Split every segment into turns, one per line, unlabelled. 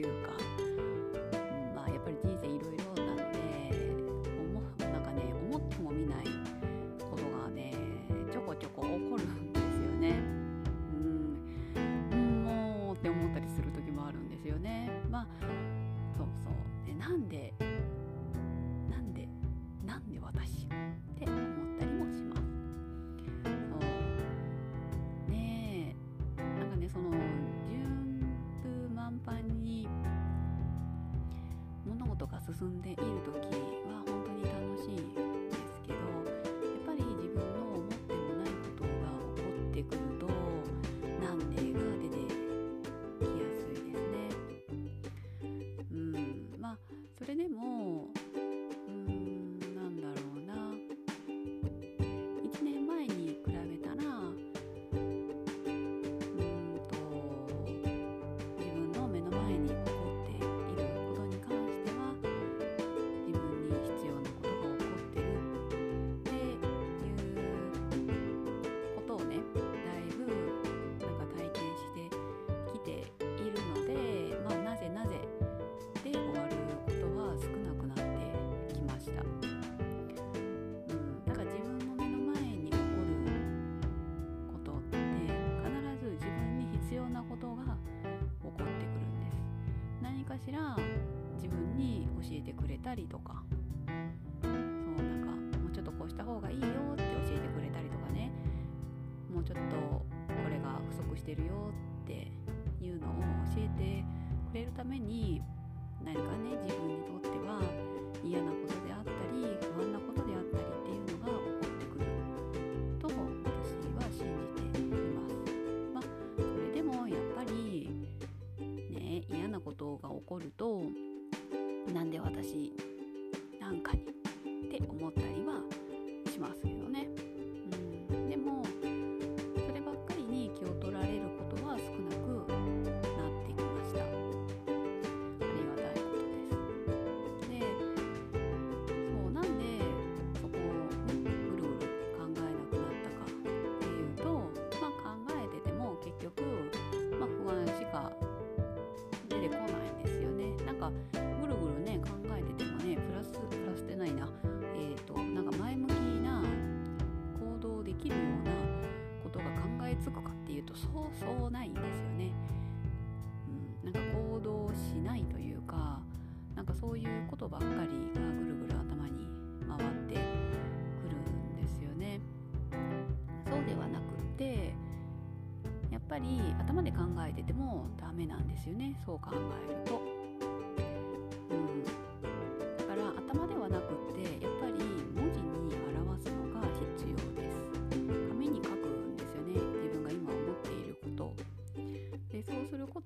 って進んでいる時は本当に楽しいですけどやっぱり自分の思ってもないことが起こってくるとなんでが出てきやすいですね。うんまあそれでもかしら自分に教えてくれたりとか。そうなんかもうちょっとこうした方がいいよって教えてくれたりとかね。もうちょっとこれが不足してるよっていうのを教えてくれるために何かね自分にとっては嫌なことであったり不安なことであったりことが起こるとなんで私なんかにって思ったりかぐるぐるね考えててもねプラスプラスってないな。えっ、となんか前向きな行動できるようなことが考えつくかっていうとそうそうないんですよね。うん、なんか行動しないというかなんかそういうことばっかりがぐるぐる頭に回ってくるんですよね。そうではなくてやっぱり頭で考えててもダメなんですよねそう考えると。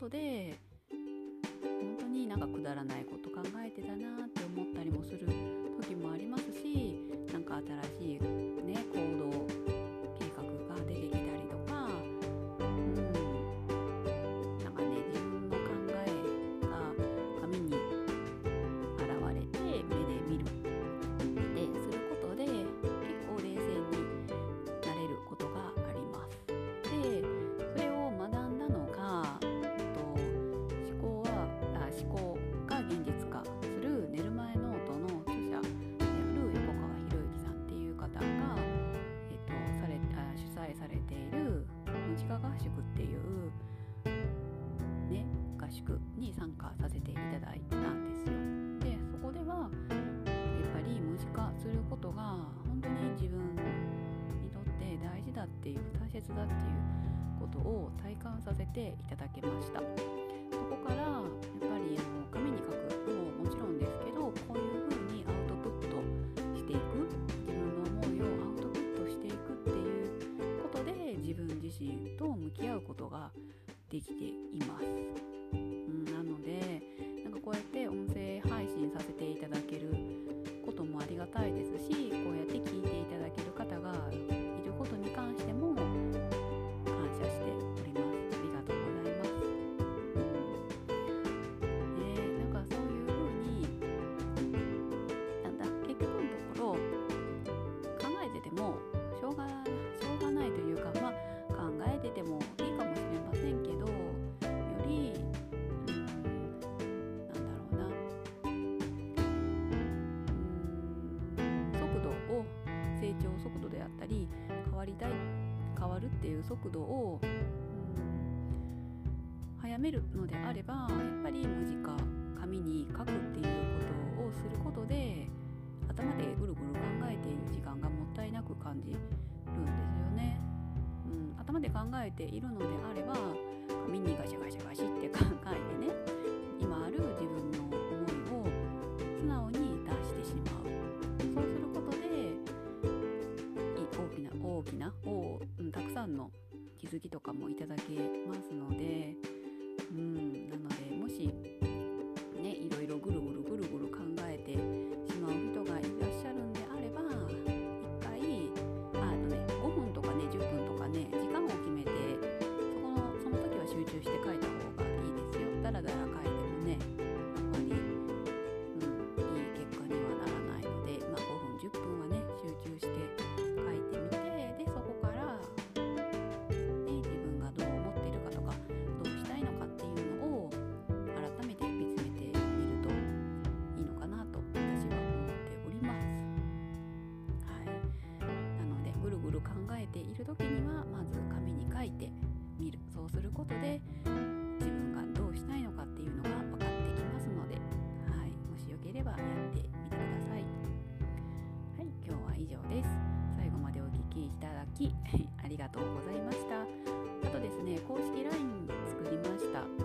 で本当になんかくだらないこと考えてたなって思ったりもするカ合宿っていう、ね、合宿に参加させていただいたんですよ。でそこではやっぱり無視化することが本当に自分にとって大事だっていう大切だっていうことを体感させていただけましたそこからやっぱりあの紙に書くできています、ったり変わりたい変わるっていう速度を、早めるのであればやっぱり文字か紙に書くっていうことをすることで頭でぐるぐる考えている時間がもったいなく感じるんですよね。うん、頭で考えているのであれば紙にガシャガシャガシって 考えてね続きとかもいただけき。ありがとうございました。あとですね公式 LINE 作りました。